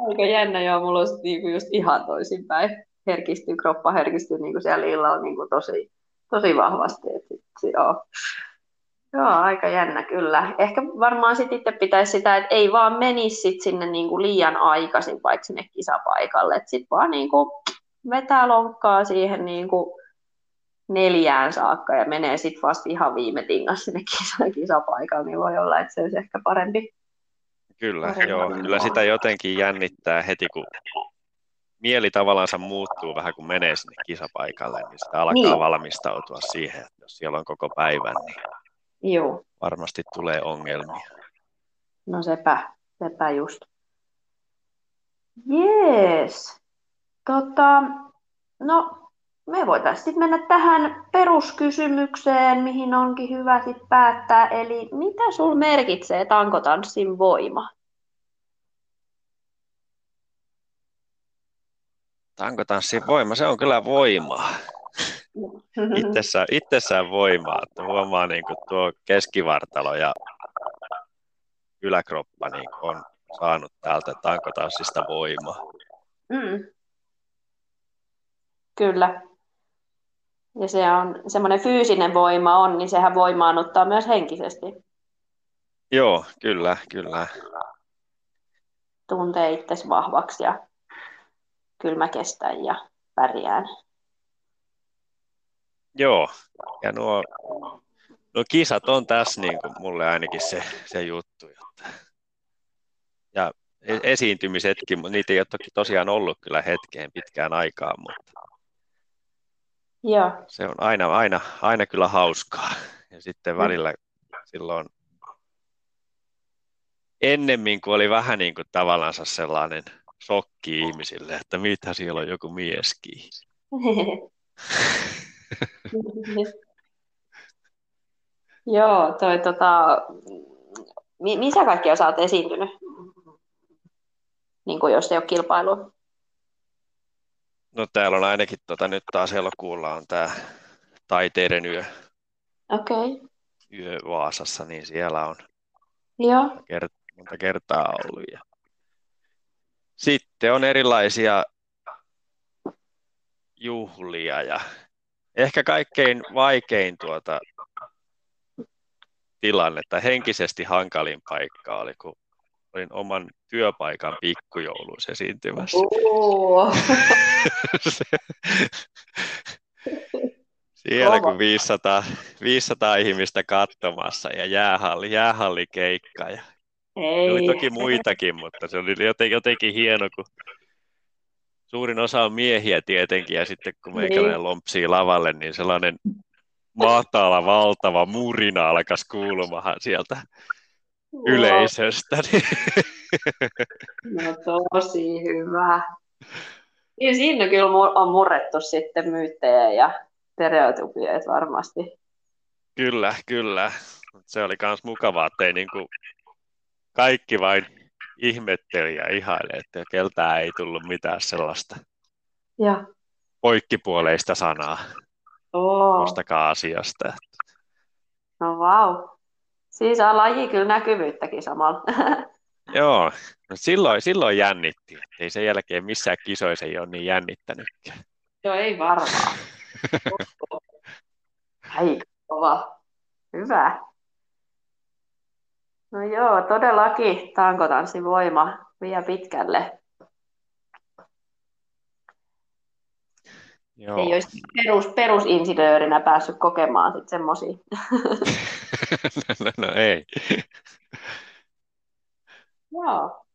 Aika jännä, joo. Mulla on niinku just ihan toisinpäin. Herkistyy, kroppa herkistyy niinku siellä illalla niinku tosi, tosi vahvasti. Et sit, joo. Joo, aika jännä kyllä. Ehkä varmaan sitten itse pitäisi sitä, että ei vaan menisi sit sinne niinku liian aikaisin vaikka sinne kisapaikalle. Sitten vaan niinku vetää lonkkaa siihen niinku neljään saakka ja menee sitten vasta ihan viime tingas sinne kisa, kisapaikalle, niin voi olla, että se olisi ehkä parempi. Kyllä, parempi joo. Kyllä sitä jotenkin jännittää heti, kun mieli tavallaan muuttuu vähän, kun menee sinne kisapaikalle, niin sitä alkaa niin. valmistautua siihen, että jos siellä on koko päivän, niin joo. varmasti tulee ongelmia. No sepä, sepä just. Jees. Tota, no, me voitaisiin mennä tähän peruskysymykseen, mihin onkin hyvä sit päättää. Eli mitä sul merkitsee tankotanssin voima? Tankotanssin voima, se on kyllä voimaa. Itsessään, itsessään voimaa. Että huomaa niin kuin tuo keskivartalo ja yläkroppa niin on saanut täältä tankotanssista voimaa. Mm. Kyllä. Ja se on semmoinen fyysinen voima on, niin sehän voimaannuttaa myös henkisesti. Joo, kyllä, kyllä. Tuntee itsesi vahvaksi ja kylmä kestän ja pärjään. Joo, ja nuo, nuo kisat on tässä niin kuin mulle ainakin se, se juttu. Jotta. Ja e-, esiintymisetkin, niitä ei ole toki tosiaan ollut kyllä hetkeen pitkään aikaan, mutta Joo. Se on aina, aina, aina kyllä hauskaa. Ja sitten välillä silloin ennemmin, kun oli vähän niin kuin tavallaan sellainen shokki ihmisille, että mitä siellä on joku mieskin. Joo, toi tota, missä kaikki sä oot esiintynyt? Niin kuin jos ei ole kilpailua. No täällä on ainakin tota, nyt taas elokuulla on tämä taiteiden yö. Okei. Okay. Yö Vaasassa, niin siellä on Joo. Monta, kert- monta kertaa ollut. Ja... Sitten on erilaisia juhlia ja ehkä kaikkein vaikein tuota tilanne tai henkisesti hankalin paikka oli, kun olin oman työpaikan pikkujouluissa esiintymässä. Siellä kun 500, 500 ihmistä katsomassa ja jäähalli, jäähallikeikka. Ja Ei. Oli toki muitakin, mutta se oli jotenkin, jotenkin hieno, kun suurin osa on miehiä tietenkin, ja sitten kun meikäläinen niin. lompsii lavalle, niin sellainen matala, valtava murina alkaisi kuulumahan sieltä yleisöstä. No tosi hyvä. Ja siinä kyllä on murrettu sitten myyttejä ja stereotypioita varmasti. Kyllä, kyllä. Se oli myös mukavaa, että ei niin kuin kaikki vain ihmetteli ja ihaili, että keltään ei tullut mitään sellaista ja. poikkipuoleista sanaa oh. asiasta. No vau. Wow. Siis saa laji kyllä näkyvyyttäkin samalla. Joo, no silloin, silloin jännitti. Ei sen jälkeen missään kisoissa ei ole niin jännittänytkään. Joo, ei varmaan. Aika kova. Hyvä. No joo, todellakin tankotanssin voima vie pitkälle. Joo. Ei olisi perus, perusinsinöörinä päässyt kokemaan sitten semmoisia. no, no, no ei. Joo.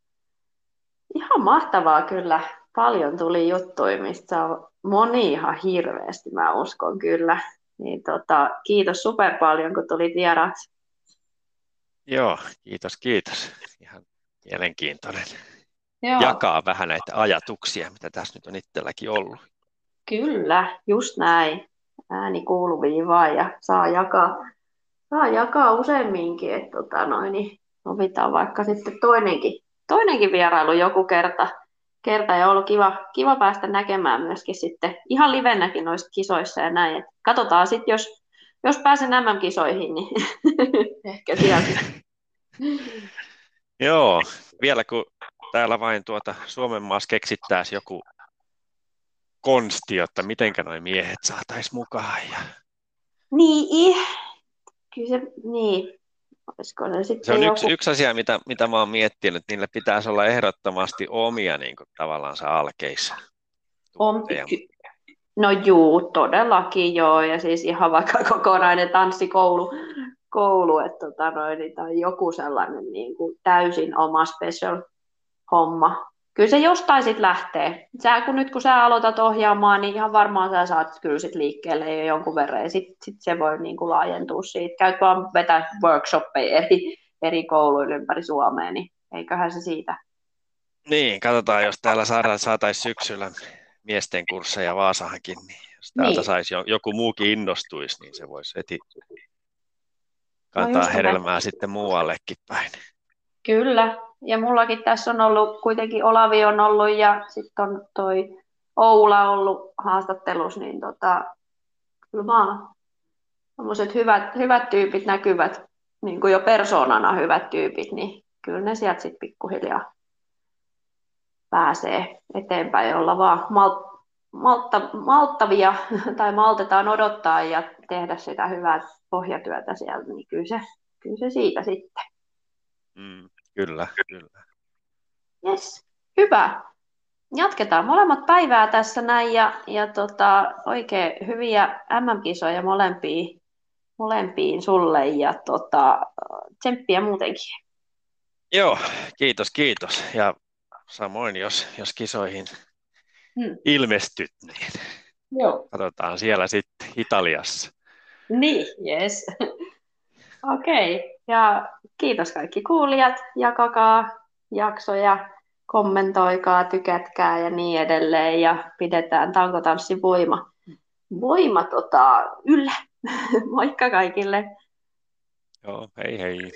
Ihan mahtavaa kyllä. Paljon tuli juttuja, mistä on moni ihan hirveästi, mä uskon kyllä. Niin tota, kiitos super paljon, kun tulit vieraaksi. Joo, kiitos, kiitos. Ihan mielenkiintoinen. Joo. Jakaa vähän näitä ajatuksia, mitä tässä nyt on itselläkin ollut. Kyllä, just näin. Ääni kuuluu vaan ja saa jakaa, saa jakaa useamminkin, että tota noin, niin sovitaan vaikka sitten toinenkin, toinenkin vierailu joku kerta, kerta ja ollut kiva, kiva päästä näkemään myöskin sitten ihan livenäkin noissa kisoissa ja näin. Et katsotaan sitten, jos, jos pääsen MM-kisoihin, niin ehkä sieltä. Joo, vielä kun täällä vain tuota Suomen maassa keksittäisiin joku konsti, että mitenkä noin miehet saataisiin mukaan. Ja... Niin, kyllä se, niin. Olisiko se, sitten se on joku... yksi, yksi asia, mitä, mitä mä oon miettinyt, että niillä pitäisi olla ehdottomasti omia niin kuin, tavallaan alkeissa. On, no juu, todellakin joo, ja siis ihan vaikka kokonainen tanssikoulu, koulu, että tota noin, tai joku sellainen niin kuin täysin oma special homma, kyllä se jostain sitten lähtee. Sä, kun nyt kun sä aloitat ohjaamaan, niin ihan varmaan sä saat kyllä sit liikkeelle jo jonkun verran, ja sitten sit se voi niin kuin laajentua siitä. Käyt vaan vetää workshoppeja eri, eri kouluille ympäri Suomea, niin eiköhän se siitä. Niin, katsotaan, jos täällä saadaan, saataisiin syksyllä miesten kursseja Vaasahankin, niin jos täältä niin. saisi joku muukin innostuisi, niin se voisi heti kantaa no hedelmää me. sitten muuallekin päin. Kyllä, ja mullakin tässä on ollut, kuitenkin Olavi on ollut ja sitten on toi Oula ollut haastattelussa, niin tota, kyllä vaan hyvät, hyvät tyypit näkyvät, niin kuin jo persoonana hyvät tyypit, niin kyllä ne sieltä sitten pikkuhiljaa pääsee eteenpäin, olla vaan mal, maltta, malttavia tai maltetaan odottaa ja tehdä sitä hyvää pohjatyötä sieltä, niin kyllä se, kyllä se siitä sitten. Mm. Kyllä, kyllä. Yes, hyvä. Jatketaan molemmat päivää tässä näin ja, ja tota, oikein hyviä MM-kisoja molempiin, molempiin sulle ja tota, tsemppiä muutenkin. Joo, kiitos, kiitos. Ja samoin, jos, jos kisoihin hmm. ilmestyt, niin Joo. katsotaan siellä sitten Italiassa. Niin, yes. Okei, okay. ja kiitos kaikki kuulijat, jakakaa jaksoja, kommentoikaa, tykätkää ja niin edelleen, ja pidetään tankotanssin voima, voima tota, yllä. Moikka kaikille! Joo, hei hei!